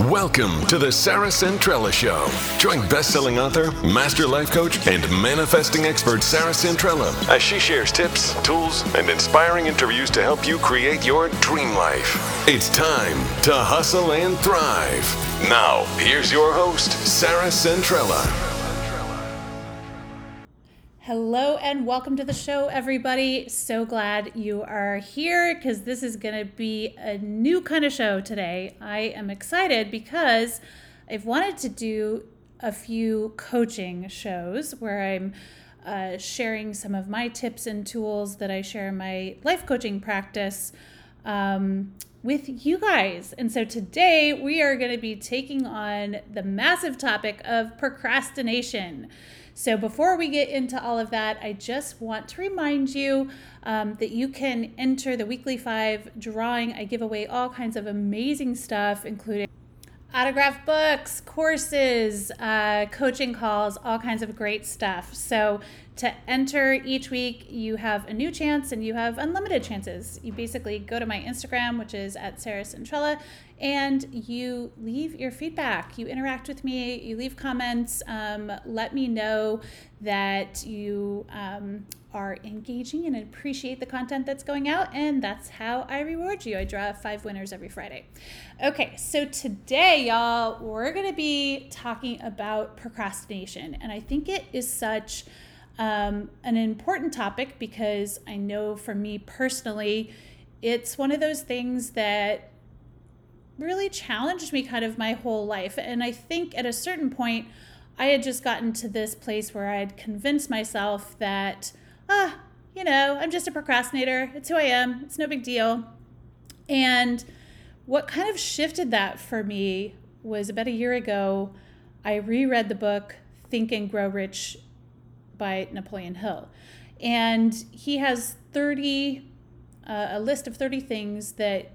Welcome to the Sarah Centrella Show. Join best-selling author, master life coach, and manifesting expert Sarah Centrella as she shares tips, tools, and inspiring interviews to help you create your dream life. It's time to hustle and thrive. Now, here's your host, Sarah Centrella. Hello and welcome to the show, everybody. So glad you are here because this is going to be a new kind of show today. I am excited because I've wanted to do a few coaching shows where I'm uh, sharing some of my tips and tools that I share in my life coaching practice um, with you guys. And so today we are going to be taking on the massive topic of procrastination. So, before we get into all of that, I just want to remind you um, that you can enter the weekly five drawing. I give away all kinds of amazing stuff, including autographed books, courses, uh, coaching calls, all kinds of great stuff. So, to enter each week, you have a new chance and you have unlimited chances. You basically go to my Instagram, which is at Sarah Centrella, and you leave your feedback. You interact with me, you leave comments. Um, let me know that you um, are engaging and appreciate the content that's going out, and that's how I reward you. I draw five winners every Friday. Okay, so today, y'all, we're gonna be talking about procrastination, and I think it is such um, an important topic because I know for me personally, it's one of those things that really challenged me kind of my whole life. And I think at a certain point, I had just gotten to this place where I had convinced myself that, ah, you know, I'm just a procrastinator. It's who I am. It's no big deal. And what kind of shifted that for me was about a year ago, I reread the book Think and Grow Rich by Napoleon Hill. And he has 30, uh, a list of 30 things that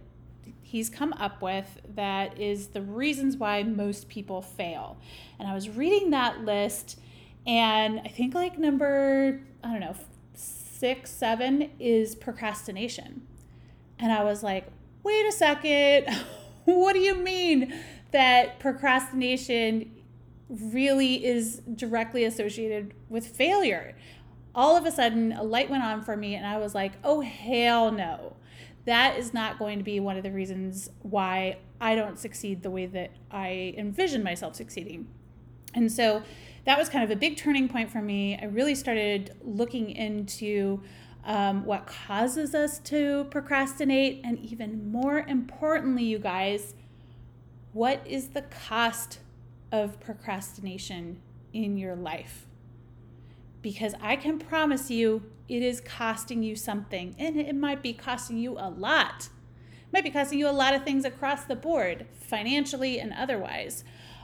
he's come up with that is the reasons why most people fail. And I was reading that list, and I think like number, I don't know, six, seven is procrastination. And I was like, wait a second, what do you mean that procrastination really is directly associated with failure. All of a sudden, a light went on for me, and I was like, oh, hell no. That is not going to be one of the reasons why I don't succeed the way that I envision myself succeeding. And so that was kind of a big turning point for me. I really started looking into um, what causes us to procrastinate, and even more importantly, you guys, what is the cost of procrastination in your life. Because I can promise you it is costing you something, and it might be costing you a lot. It might be costing you a lot of things across the board, financially and otherwise.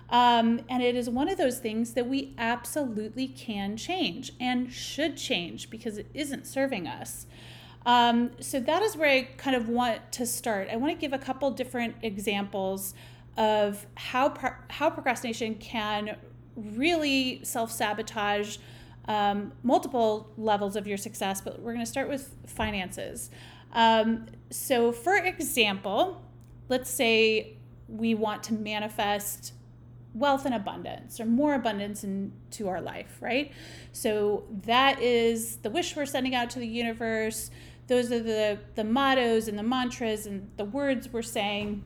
Um, and it is one of those things that we absolutely can change and should change because it isn't serving us. Um, so that is where I kind of want to start. I want to give a couple different examples of how pro- how procrastination can really self sabotage um, multiple levels of your success. But we're going to start with finances. Um, so, for example, let's say we want to manifest wealth and abundance or more abundance into our life, right? So that is the wish we're sending out to the universe. Those are the the mottos and the mantras and the words we're saying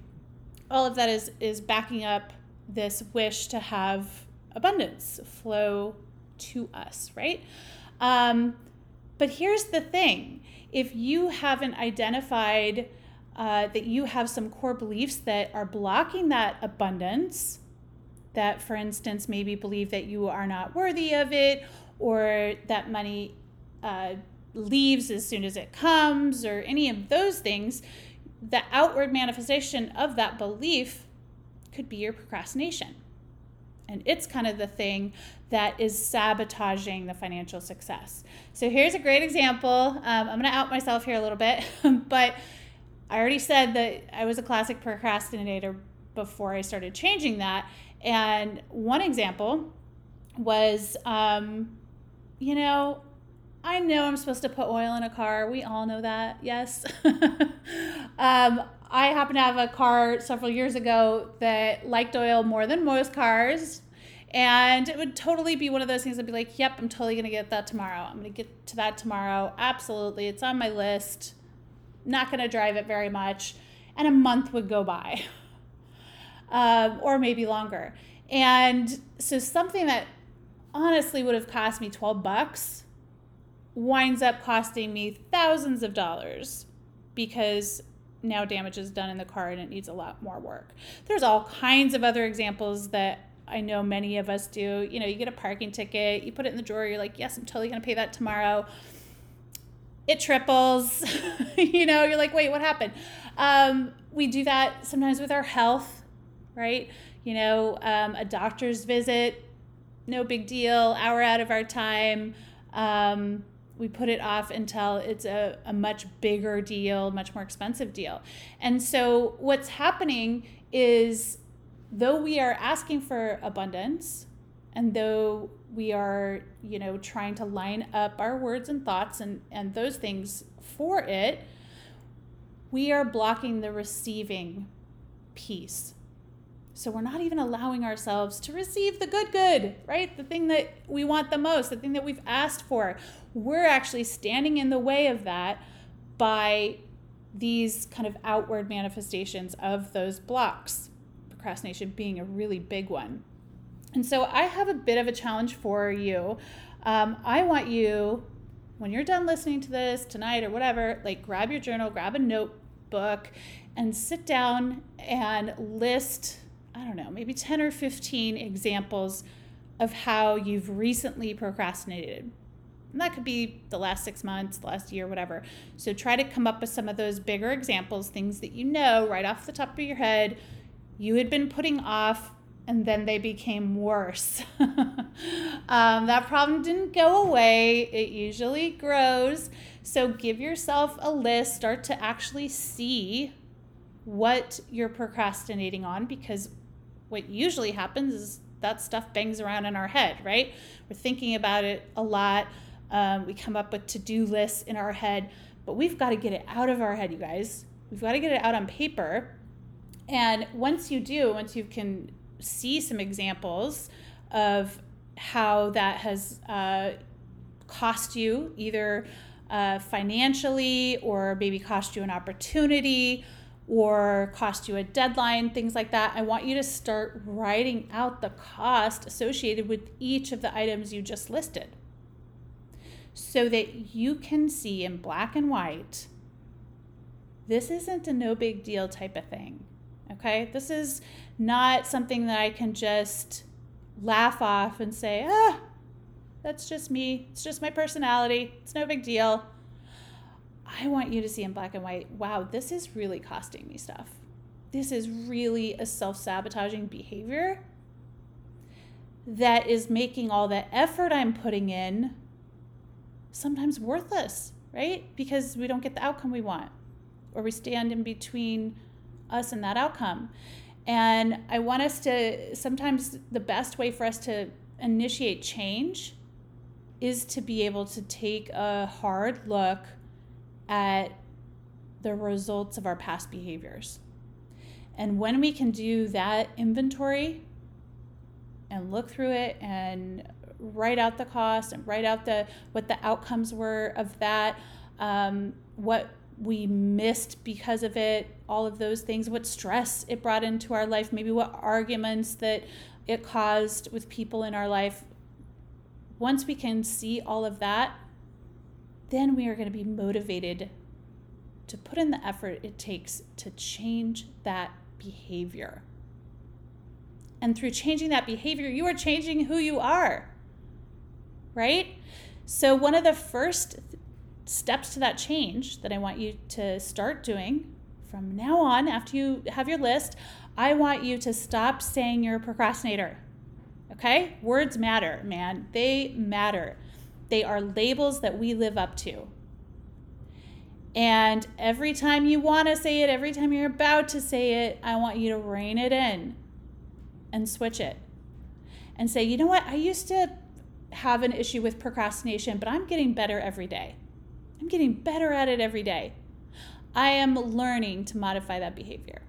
all of that is is backing up this wish to have abundance flow to us, right? Um, but here's the thing if you haven't identified uh, that you have some core beliefs that are blocking that abundance, that, for instance, maybe believe that you are not worthy of it, or that money uh, leaves as soon as it comes, or any of those things, the outward manifestation of that belief could be your procrastination. And it's kind of the thing that is sabotaging the financial success. So here's a great example. Um, I'm going to out myself here a little bit, but I already said that I was a classic procrastinator before I started changing that. And one example was, um, you know, I know I'm supposed to put oil in a car. We all know that, yes. um, I happen to have a car several years ago that liked oil more than most cars. And it would totally be one of those things I'd be like, yep, I'm totally going to get that tomorrow. I'm going to get to that tomorrow. Absolutely. It's on my list. Not going to drive it very much. And a month would go by, um, or maybe longer. And so something that honestly would have cost me 12 bucks winds up costing me thousands of dollars because now damage is done in the car and it needs a lot more work. There's all kinds of other examples that I know many of us do. You know, you get a parking ticket, you put it in the drawer, you're like, yes, I'm totally going to pay that tomorrow. It triples. you know, you're like, wait, what happened? Um, we do that sometimes with our health, right? You know, um, a doctor's visit, no big deal, hour out of our time. Um, we put it off until it's a, a much bigger deal, much more expensive deal. And so what's happening is though we are asking for abundance and though we are, you know, trying to line up our words and thoughts and, and those things for it, we are blocking the receiving piece. So we're not even allowing ourselves to receive the good, good, right? The thing that we want the most, the thing that we've asked for. We're actually standing in the way of that by these kind of outward manifestations of those blocks, procrastination being a really big one. And so I have a bit of a challenge for you. Um, I want you, when you're done listening to this tonight or whatever, like grab your journal, grab a notebook, and sit down and list I don't know, maybe 10 or 15 examples of how you've recently procrastinated. And that could be the last six months, last year, whatever. So try to come up with some of those bigger examples, things that you know right off the top of your head you had been putting off and then they became worse. um, that problem didn't go away, it usually grows. So give yourself a list, start to actually see what you're procrastinating on because what usually happens is that stuff bangs around in our head, right? We're thinking about it a lot. Um, we come up with to do lists in our head, but we've got to get it out of our head, you guys. We've got to get it out on paper. And once you do, once you can see some examples of how that has uh, cost you either uh, financially or maybe cost you an opportunity or cost you a deadline, things like that. I want you to start writing out the cost associated with each of the items you just listed so that you can see in black and white this isn't a no big deal type of thing. Okay? This is not something that I can just laugh off and say, ah, that's just me. It's just my personality. It's no big deal. I want you to see in black and white wow, this is really costing me stuff. This is really a self sabotaging behavior that is making all the effort I'm putting in sometimes worthless, right? Because we don't get the outcome we want, or we stand in between us and that outcome. And I want us to sometimes the best way for us to initiate change is to be able to take a hard look at the results of our past behaviors. And when we can do that inventory and look through it and write out the cost and write out the what the outcomes were of that, um, what we missed because of it, all of those things, what stress it brought into our life, maybe what arguments that it caused with people in our life. Once we can see all of that, then we are going to be motivated to put in the effort it takes to change that behavior. And through changing that behavior, you are changing who you are, right? So, one of the first steps to that change that I want you to start doing from now on, after you have your list, I want you to stop saying you're a procrastinator. Okay? Words matter, man. They matter. They are labels that we live up to. And every time you want to say it, every time you're about to say it, I want you to rein it in and switch it and say, you know what? I used to have an issue with procrastination, but I'm getting better every day. I'm getting better at it every day. I am learning to modify that behavior.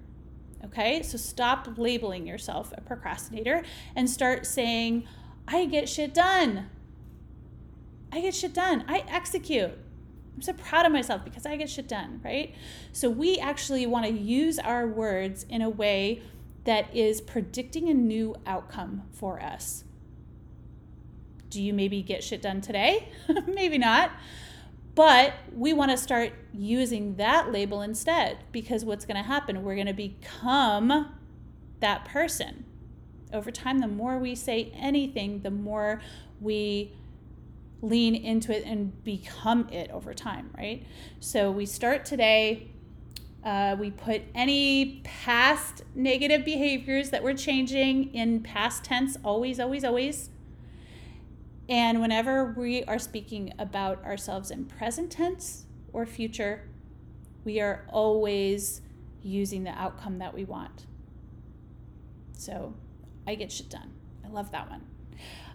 Okay, so stop labeling yourself a procrastinator and start saying, I get shit done. I get shit done. I execute. I'm so proud of myself because I get shit done, right? So we actually want to use our words in a way that is predicting a new outcome for us. Do you maybe get shit done today? maybe not. But we want to start using that label instead because what's going to happen? We're going to become that person. Over time, the more we say anything, the more we lean into it and become it over time, right? So we start today. Uh, we put any past negative behaviors that we're changing in past tense, always, always, always. And whenever we are speaking about ourselves in present tense or future, we are always using the outcome that we want. So I get shit done. I love that one.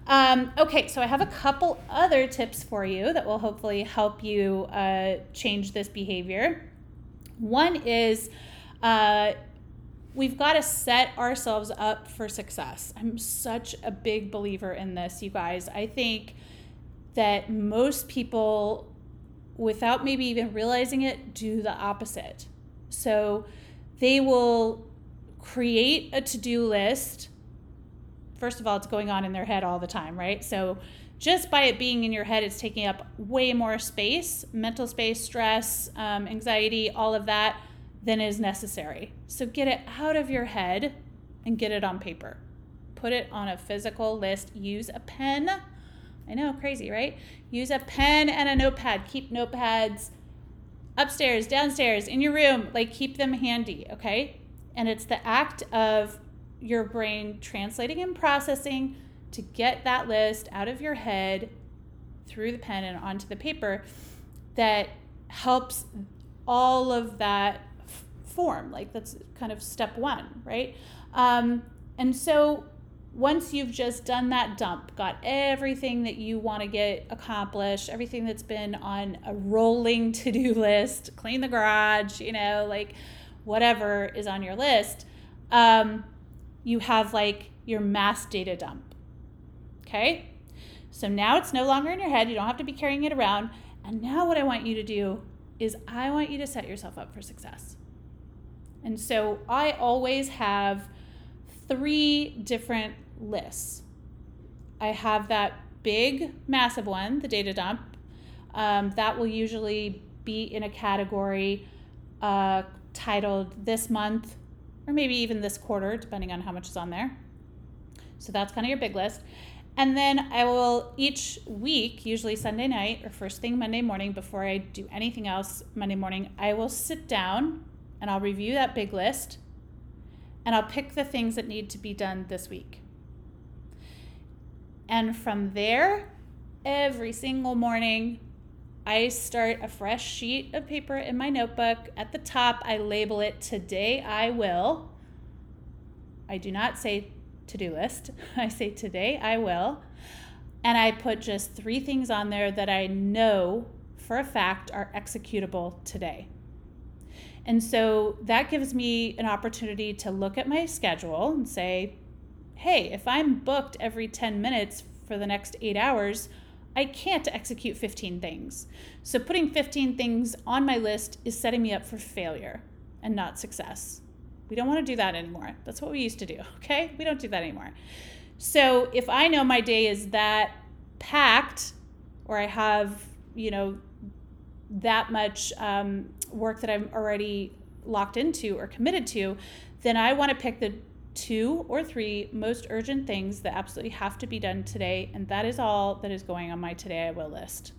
Um, okay, so I have a couple other tips for you that will hopefully help you uh, change this behavior. One is uh, we've got to set ourselves up for success. I'm such a big believer in this, you guys. I think that most people, without maybe even realizing it, do the opposite. So they will create a to do list. First of all, it's going on in their head all the time, right? So just by it being in your head, it's taking up way more space mental space, stress, um, anxiety, all of that than is necessary. So get it out of your head and get it on paper. Put it on a physical list. Use a pen. I know, crazy, right? Use a pen and a notepad. Keep notepads upstairs, downstairs, in your room. Like, keep them handy, okay? And it's the act of your brain translating and processing to get that list out of your head through the pen and onto the paper that helps all of that form. Like that's kind of step one, right? Um, and so once you've just done that dump, got everything that you want to get accomplished, everything that's been on a rolling to do list, clean the garage, you know, like whatever is on your list, um, you have like your mass data dump. Okay? So now it's no longer in your head. You don't have to be carrying it around. And now what I want you to do is I want you to set yourself up for success. And so I always have three different lists. I have that big, massive one, the data dump. Um, that will usually be in a category uh, titled this month, or maybe even this quarter, depending on how much is on there. So that's kind of your big list. And then I will each week, usually Sunday night or first thing Monday morning, before I do anything else Monday morning, I will sit down and I'll review that big list and I'll pick the things that need to be done this week. And from there, every single morning, I start a fresh sheet of paper in my notebook. At the top, I label it Today I Will. I do not say to do list, I say Today I Will. And I put just three things on there that I know for a fact are executable today. And so that gives me an opportunity to look at my schedule and say, hey, if I'm booked every 10 minutes for the next eight hours, I can't execute 15 things. So putting 15 things on my list is setting me up for failure and not success. We don't want to do that anymore. That's what we used to do, okay? We don't do that anymore. So if I know my day is that packed or I have, you know, that much um, work that I'm already locked into or committed to, then I want to pick the two or three most urgent things that absolutely have to be done today. And that is all that is going on my today I will list.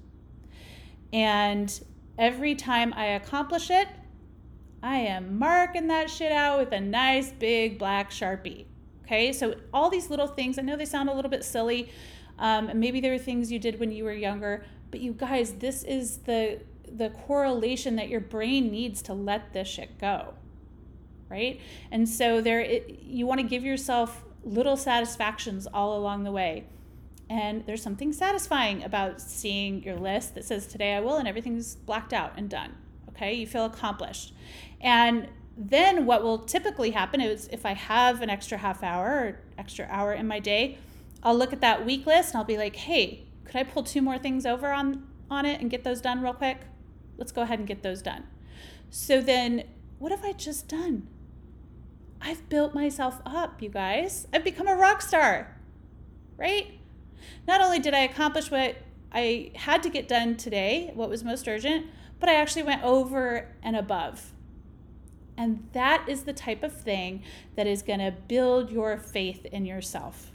And every time I accomplish it, I am marking that shit out with a nice big black sharpie. Okay, so all these little things, I know they sound a little bit silly. Um, maybe there were things you did when you were younger, but you guys, this is the the correlation that your brain needs to let this shit go right and so there it, you want to give yourself little satisfactions all along the way and there's something satisfying about seeing your list that says today i will and everything's blacked out and done Okay, you feel accomplished. And then what will typically happen is if I have an extra half hour or extra hour in my day, I'll look at that week list and I'll be like, hey, could I pull two more things over on, on it and get those done real quick? Let's go ahead and get those done. So then, what have I just done? I've built myself up, you guys. I've become a rock star, right? Not only did I accomplish what I had to get done today, what was most urgent, but I actually went over and above. And that is the type of thing that is going to build your faith in yourself.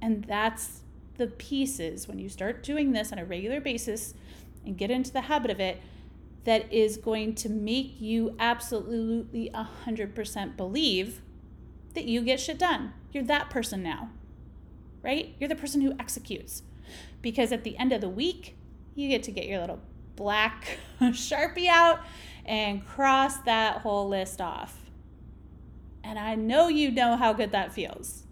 And that's the pieces when you start doing this on a regular basis and get into the habit of it that is going to make you absolutely 100% believe that you get shit done. You're that person now, right? You're the person who executes. Because at the end of the week, you get to get your little black Sharpie out and cross that whole list off. And I know you know how good that feels,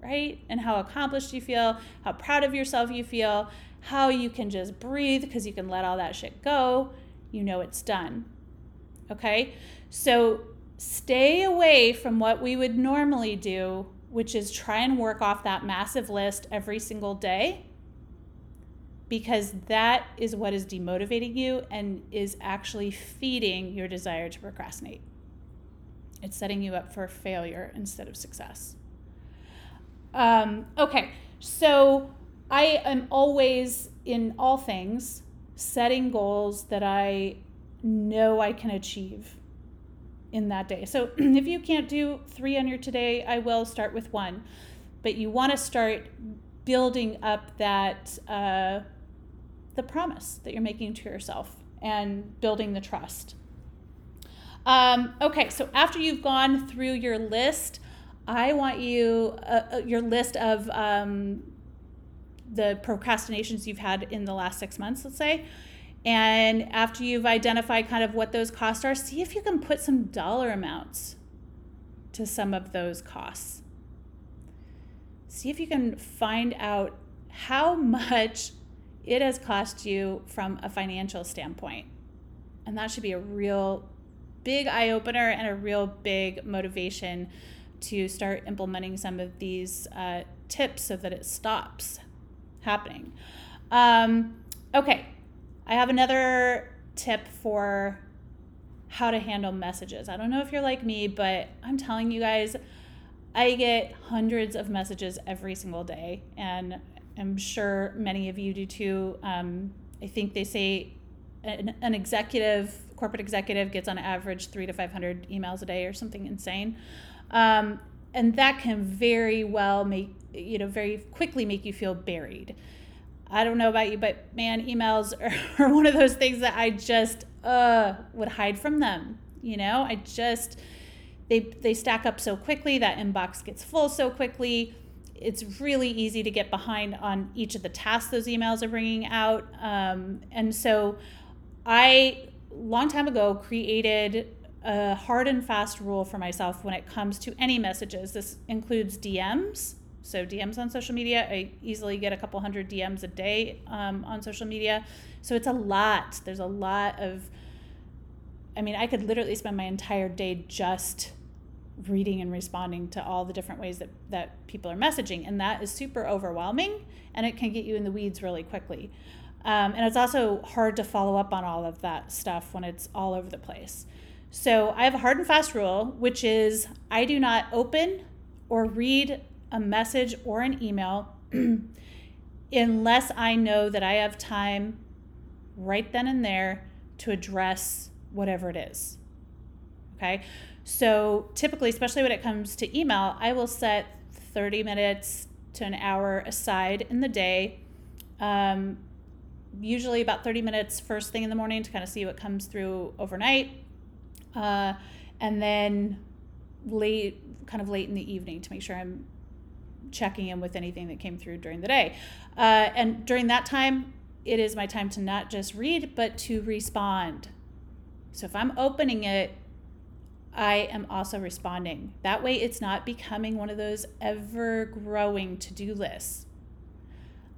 right? And how accomplished you feel, how proud of yourself you feel, how you can just breathe because you can let all that shit go. You know it's done. Okay? So stay away from what we would normally do, which is try and work off that massive list every single day because that is what is demotivating you and is actually feeding your desire to procrastinate. It's setting you up for failure instead of success. Um, okay, so I am always, in all things, setting goals that I know I can achieve in that day. So if you can't do three on your today, I will start with one. But you want to start building up that. Uh, the promise that you're making to yourself and building the trust. Um, okay, so after you've gone through your list, I want you, uh, uh, your list of um, the procrastinations you've had in the last six months, let's say. And after you've identified kind of what those costs are, see if you can put some dollar amounts to some of those costs. See if you can find out how much it has cost you from a financial standpoint. And that should be a real big eye opener and a real big motivation to start implementing some of these uh, tips so that it stops happening. Um, okay, I have another tip for how to handle messages. I don't know if you're like me, but I'm telling you guys, I get hundreds of messages every single day, and I'm sure many of you do too. Um, I think they say an, an, executive, corporate executive, gets on average three to 500 emails a day or something insane. Um, and that can very well make, you know, very quickly make you feel buried. I don't know about you, but man, emails are, one of those things that I just uh, would hide from them. You know, I just, they, they stack up so quickly, that inbox gets full so quickly it's really easy to get behind on each of the tasks those emails are bringing out. Um, and so I, long time ago, created a hard and fast rule for myself when it comes to any messages. This includes DMs. So, DMs on social media, I easily get a couple hundred DMs a day um, on social media. So, it's a lot. There's a lot of, I mean, I could literally spend my entire day just reading and responding to all the different ways that, that people are messaging. And that is super overwhelming and it can get you in the weeds really quickly. Um, and it's also hard to follow up on all of that stuff when it's all over the place. So I have a hard and fast rule, which is I do not open or read a message or an email unless I know that I have time right then and there to address whatever it is. Okay. So typically, especially when it comes to email, I will set 30 minutes to an hour aside in the day. Um, usually about 30 minutes first thing in the morning to kind of see what comes through overnight. Uh, and then late, kind of late in the evening to make sure I'm checking in with anything that came through during the day. Uh, and during that time, it is my time to not just read, but to respond. So if I'm opening it I am also responding. That way, it's not becoming one of those ever growing to do lists.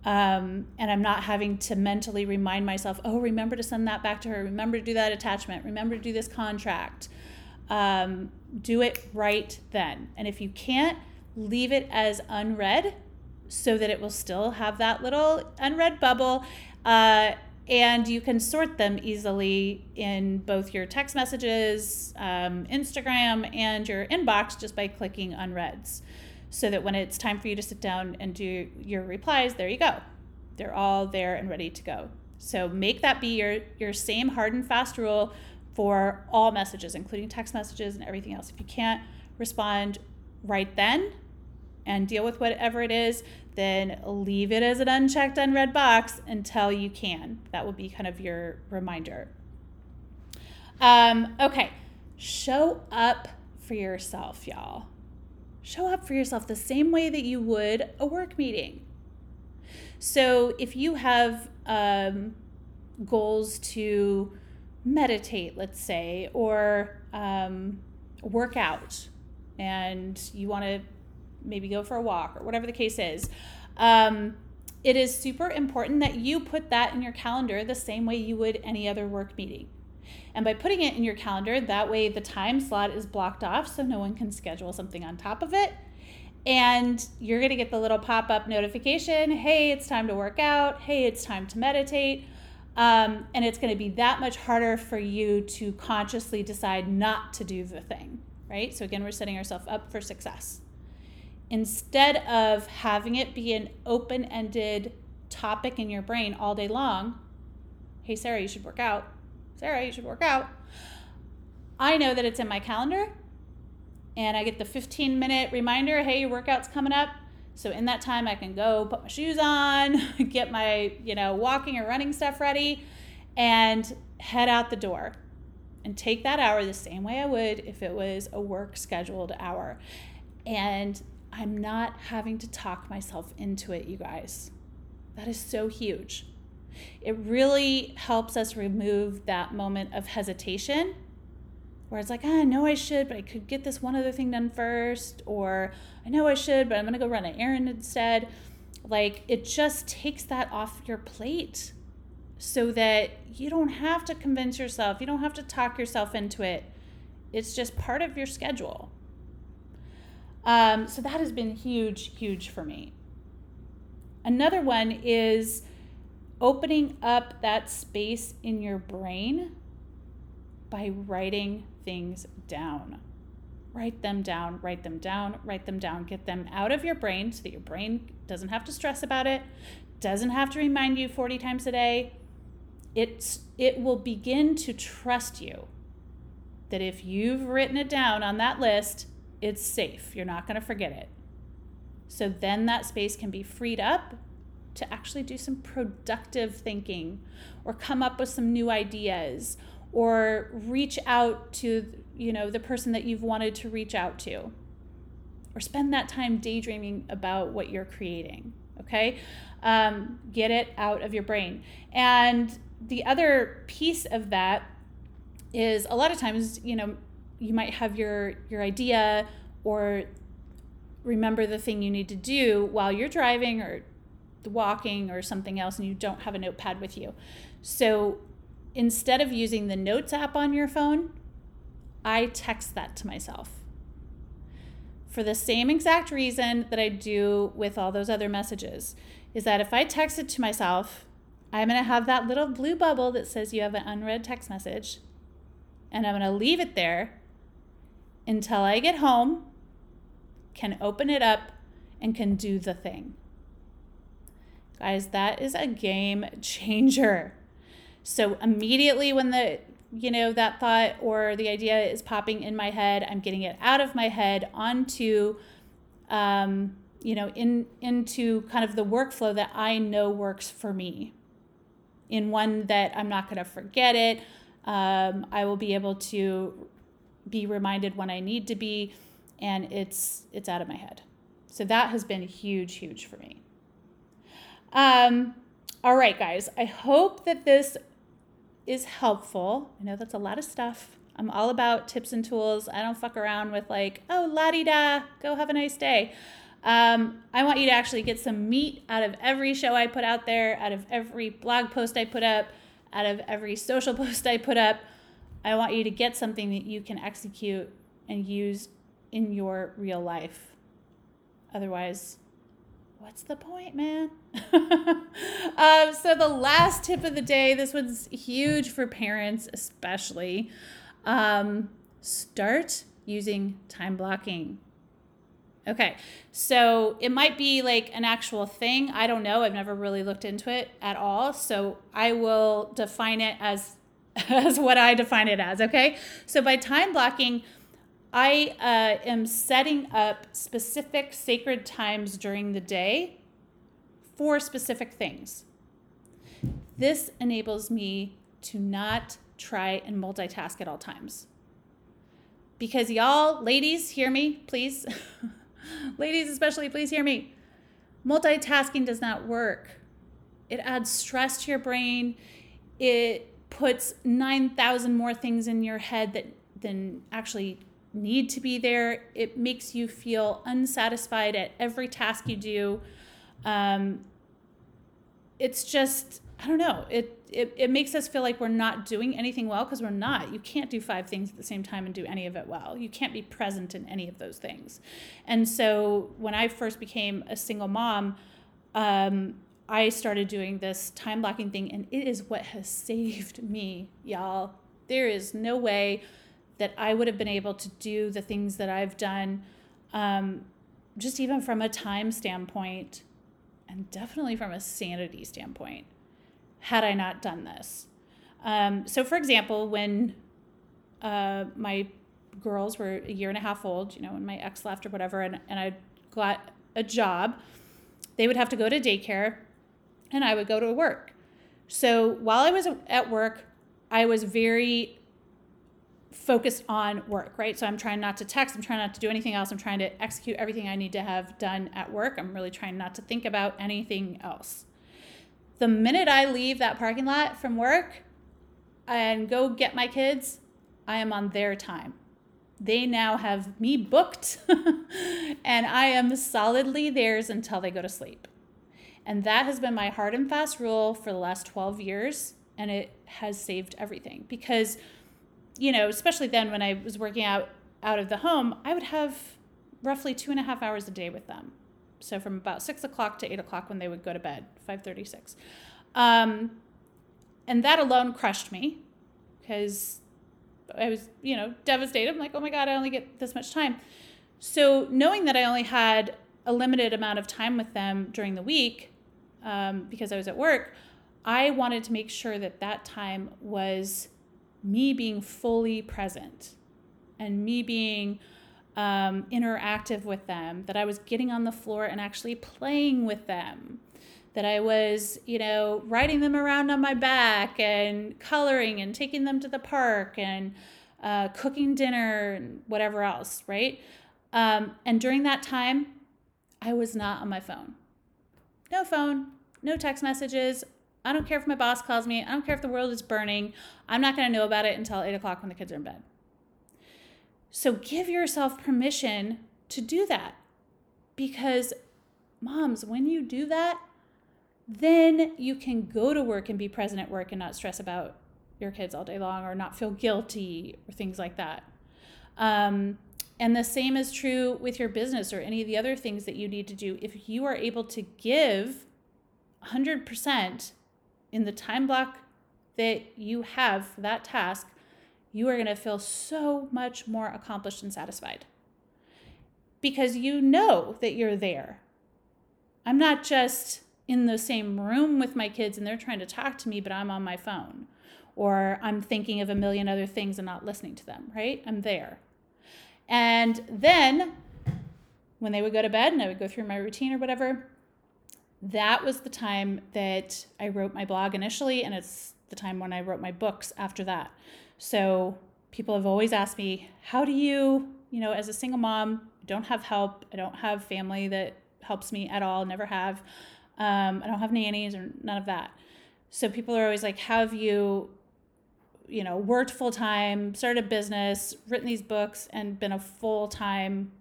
Um, and I'm not having to mentally remind myself, oh, remember to send that back to her. Remember to do that attachment. Remember to do this contract. Um, do it right then. And if you can't, leave it as unread so that it will still have that little unread bubble. Uh, and you can sort them easily in both your text messages, um, Instagram, and your inbox just by clicking unreads. So that when it's time for you to sit down and do your replies, there you go. They're all there and ready to go. So make that be your, your same hard and fast rule for all messages, including text messages and everything else. If you can't respond right then and deal with whatever it is, then leave it as an unchecked, unread box until you can. That will be kind of your reminder. Um, okay, show up for yourself, y'all. Show up for yourself the same way that you would a work meeting. So if you have um, goals to meditate, let's say, or um, work out, and you want to maybe go for a walk or whatever the case is. Um, it is super important that you put that in your calendar the same way you would any other work meeting. And by putting it in your calendar, that way the time slot is blocked off so no one can schedule something on top of it. And you're going to get the little pop up notification hey, it's time to work out. Hey, it's time to meditate. Um, and it's going to be that much harder for you to consciously decide not to do the thing, right? So, again, we're setting ourselves up for success instead of having it be an open ended topic in your brain all day long hey, Sarah, you should work out. Sarah, you should work out. I know that it's in my calendar and I get the 15 minute reminder hey, your workout's coming up. So in that time, I can go put my shoes on, get my, you know, walking or running stuff ready, and head out the door and take that hour the same way I would if it was a work scheduled hour. And I'm not having to talk myself into it, you guys. That is so huge. It really helps us remove that moment of hesitation where it's like, ah, I know I should, but I could get this one other thing done first, or I know I should, but I'm gonna go run an errand instead. Like, it just takes that off your plate so that you don't have to convince yourself, you don't have to talk yourself into it. It's just part of your schedule. Um, so that has been huge, huge for me. Another one is opening up that space in your brain by writing things down. Write them down, write them down, write them down. Get them out of your brain so that your brain doesn't have to stress about it, doesn't have to remind you 40 times a day. It's, it will begin to trust you that if you've written it down on that list, it's safe. You're not going to forget it. So then that space can be freed up to actually do some productive thinking or come up with some new ideas or reach out to you know the person that you've wanted to reach out to or spend that time daydreaming about what you're creating okay? Um, get it out of your brain. And the other piece of that is a lot of times you know you might have your your idea or remember the thing you need to do while you're driving or walking or something else and you don't have a notepad with you. So instead of using the notes app on your phone, I text that to myself. For the same exact reason that I do with all those other messages, is that if I text it to myself, I'm going to have that little blue bubble that says you have an unread text message, and I'm going to leave it there until I get home, can open it up, and can do the thing. Guys, that is a game changer. So immediately when the you know that thought or the idea is popping in my head, I'm getting it out of my head onto um, you know in into kind of the workflow that I know works for me. In one that I'm not going to forget it. Um, I will be able to be reminded when I need to be, and it's it's out of my head. So that has been huge, huge for me. Um, all right, guys. I hope that this is helpful. I know that's a lot of stuff. I'm all about tips and tools. I don't fuck around with like, oh, la di da, go have a nice day. Um, I want you to actually get some meat out of every show I put out there, out of every blog post I put up, out of every social post I put up. I want you to get something that you can execute and use in your real life. Otherwise, what's the point, man? um, so, the last tip of the day this one's huge for parents, especially. Um, start using time blocking. Okay, so it might be like an actual thing. I don't know. I've never really looked into it at all. So I will define it as as what I define it as. Okay, so by time blocking, I uh, am setting up specific sacred times during the day for specific things. This enables me to not try and multitask at all times. Because y'all, ladies, hear me, please. ladies, especially, please hear me. Multitasking does not work. It adds stress to your brain. It puts 9,000 more things in your head that than actually need to be there. It makes you feel unsatisfied at every task you do. Um, it's just, I don't know, it, it, it makes us feel like we're not doing anything well because we're not. You can't do five things at the same time and do any of it well. You can't be present in any of those things. And so when I first became a single mom, um, I started doing this time blocking thing, and it is what has saved me, y'all. There is no way that I would have been able to do the things that I've done, um, just even from a time standpoint, and definitely from a sanity standpoint, had I not done this. Um, so, for example, when uh, my girls were a year and a half old, you know, when my ex left or whatever, and, and I got a job, they would have to go to daycare and I would go to work. So while I was at work, I was very focused on work, right? So I'm trying not to text, I'm trying not to do anything else. I'm trying to execute everything I need to have done at work. I'm really trying not to think about anything else. The minute I leave that parking lot from work and go get my kids, I am on their time. They now have me booked and I am solidly theirs until they go to sleep. And that has been my hard and fast rule for the last 12 years. And it has saved everything because you know, especially then when I was working out out of the home, I would have roughly two and a half hours a day with them. So from about six o'clock to eight o'clock when they would go to bed, five thirty six, um, and that alone crushed me because I was you know devastated. I'm like, oh my god, I only get this much time. So knowing that I only had a limited amount of time with them during the week um, because I was at work, I wanted to make sure that that time was me being fully present and me being um, interactive with them, that I was getting on the floor and actually playing with them, that I was, you know, riding them around on my back and coloring and taking them to the park and uh, cooking dinner and whatever else, right? Um, and during that time, I was not on my phone. No phone, no text messages. I don't care if my boss calls me. I don't care if the world is burning. I'm not going to know about it until eight o'clock when the kids are in bed. So give yourself permission to do that. Because, moms, when you do that, then you can go to work and be present at work and not stress about your kids all day long or not feel guilty or things like that. Um, and the same is true with your business or any of the other things that you need to do. If you are able to give 100% in the time block that you have for that task, you are going to feel so much more accomplished and satisfied because you know that you're there. I'm not just in the same room with my kids and they're trying to talk to me, but I'm on my phone or I'm thinking of a million other things and not listening to them, right? I'm there. And then when they would go to bed and I would go through my routine or whatever, that was the time that I wrote my blog initially, and it's the time when I wrote my books after that. So people have always asked me, how do you, you know, as a single mom, don't have help, I don't have family that helps me at all, never have. Um, I don't have nannies or none of that. So people are always like, how have you, you know, worked full time, started a business, written these books, and been a full time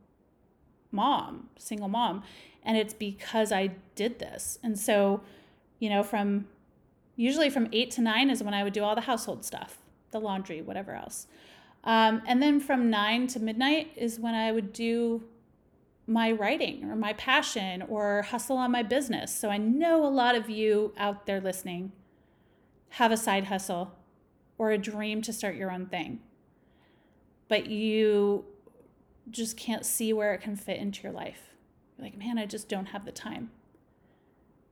mom, single mom. And it's because I did this. And so, you know, from usually from eight to nine is when I would do all the household stuff, the laundry, whatever else. Um, and then from nine to midnight is when I would do my writing or my passion or hustle on my business. So I know a lot of you out there listening have a side hustle or a dream to start your own thing, but you just can't see where it can fit into your life. You're like, man, I just don't have the time.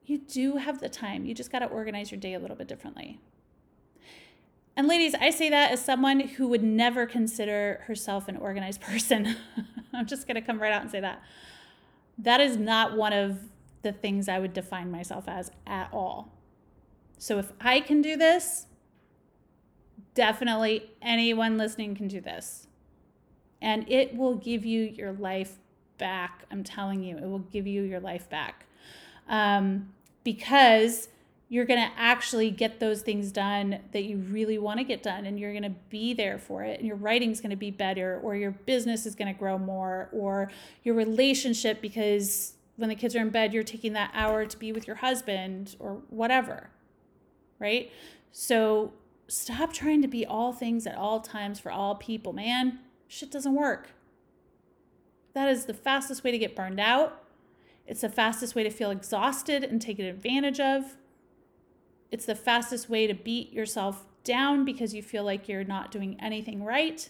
You do have the time. You just got to organize your day a little bit differently. And ladies, I say that as someone who would never consider herself an organized person. I'm just going to come right out and say that. That is not one of the things I would define myself as at all. So if I can do this, definitely anyone listening can do this. And it will give you your life back. I'm telling you, it will give you your life back. Um, because you're going to actually get those things done that you really want to get done and you're going to be there for it and your writing's going to be better or your business is going to grow more or your relationship because when the kids are in bed you're taking that hour to be with your husband or whatever right so stop trying to be all things at all times for all people man shit doesn't work. That is the fastest way to get burned out. It's the fastest way to feel exhausted and taken advantage of. It's the fastest way to beat yourself down because you feel like you're not doing anything right.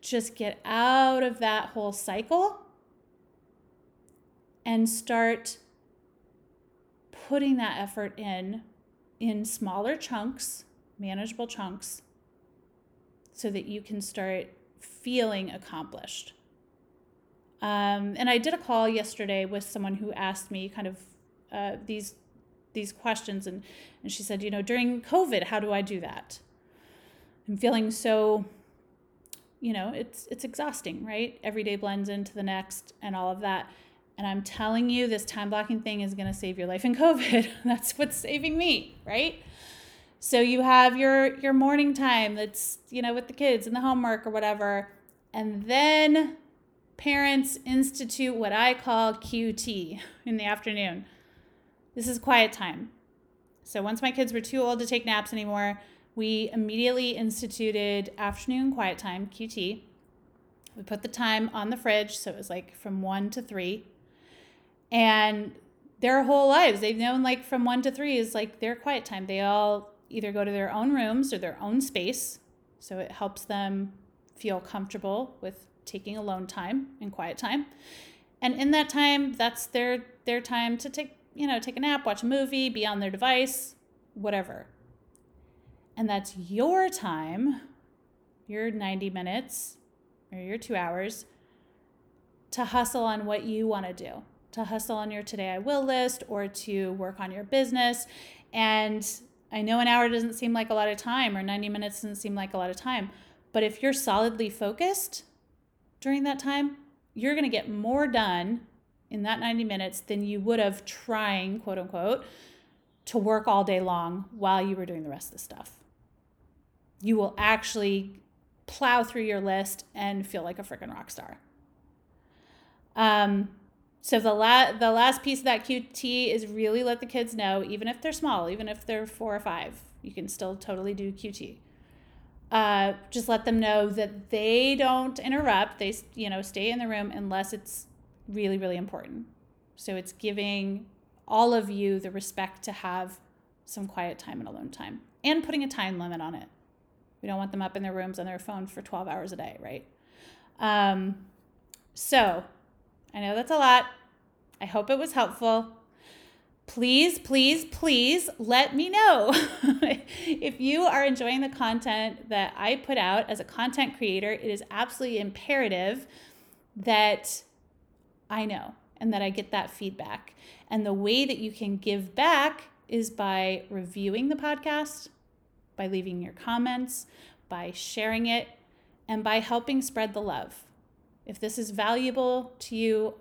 Just get out of that whole cycle and start putting that effort in in smaller chunks, manageable chunks, so that you can start feeling accomplished. Um, and I did a call yesterday with someone who asked me kind of uh, these these questions and and she said you know during covid how do i do that? I'm feeling so you know it's it's exhausting right? Every day blends into the next and all of that. And i'm telling you this time blocking thing is going to save your life in covid. That's what's saving me right so you have your your morning time that's you know with the kids and the homework or whatever and then parents institute what i call qt in the afternoon this is quiet time. So once my kids were too old to take naps anymore, we immediately instituted afternoon quiet time, QT. We put the time on the fridge, so it was like from 1 to 3. And their whole lives, they've known like from 1 to 3 is like their quiet time. They all either go to their own rooms or their own space. So it helps them feel comfortable with taking alone time and quiet time. And in that time, that's their their time to take you know, take a nap, watch a movie, be on their device, whatever. And that's your time, your 90 minutes or your two hours to hustle on what you want to do, to hustle on your today I will list or to work on your business. And I know an hour doesn't seem like a lot of time or 90 minutes doesn't seem like a lot of time, but if you're solidly focused during that time, you're going to get more done in that 90 minutes than you would have trying, quote unquote, to work all day long while you were doing the rest of the stuff. You will actually plow through your list and feel like a freaking rock star. Um, so the la- the last piece of that QT is really let the kids know, even if they're small, even if they're four or five, you can still totally do QT. Uh, just let them know that they don't interrupt. They you know stay in the room unless it's really, really important. So it's giving all of you the respect to have some quiet time and alone time and putting a time limit on it. We don't want them up in their rooms on their phone for 12 hours a day, right? Um, so I know that's a lot. I hope it was helpful. Please, please, please let me know if you are enjoying the content that I put out as a content creator. It is absolutely imperative that I know and that I get that feedback. And the way that you can give back is by reviewing the podcast, by leaving your comments, by sharing it, and by helping spread the love. If this is valuable to you,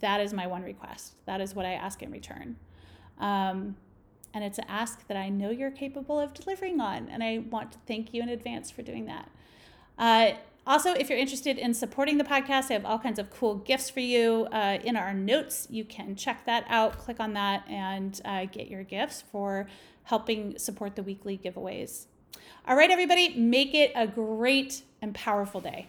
that is my one request. That is what I ask in return. Um, and it's an ask that I know you're capable of delivering on. And I want to thank you in advance for doing that. Uh, Also, if you're interested in supporting the podcast, I have all kinds of cool gifts for you uh, in our notes. You can check that out, click on that, and uh, get your gifts for helping support the weekly giveaways. All right, everybody, make it a great and powerful day.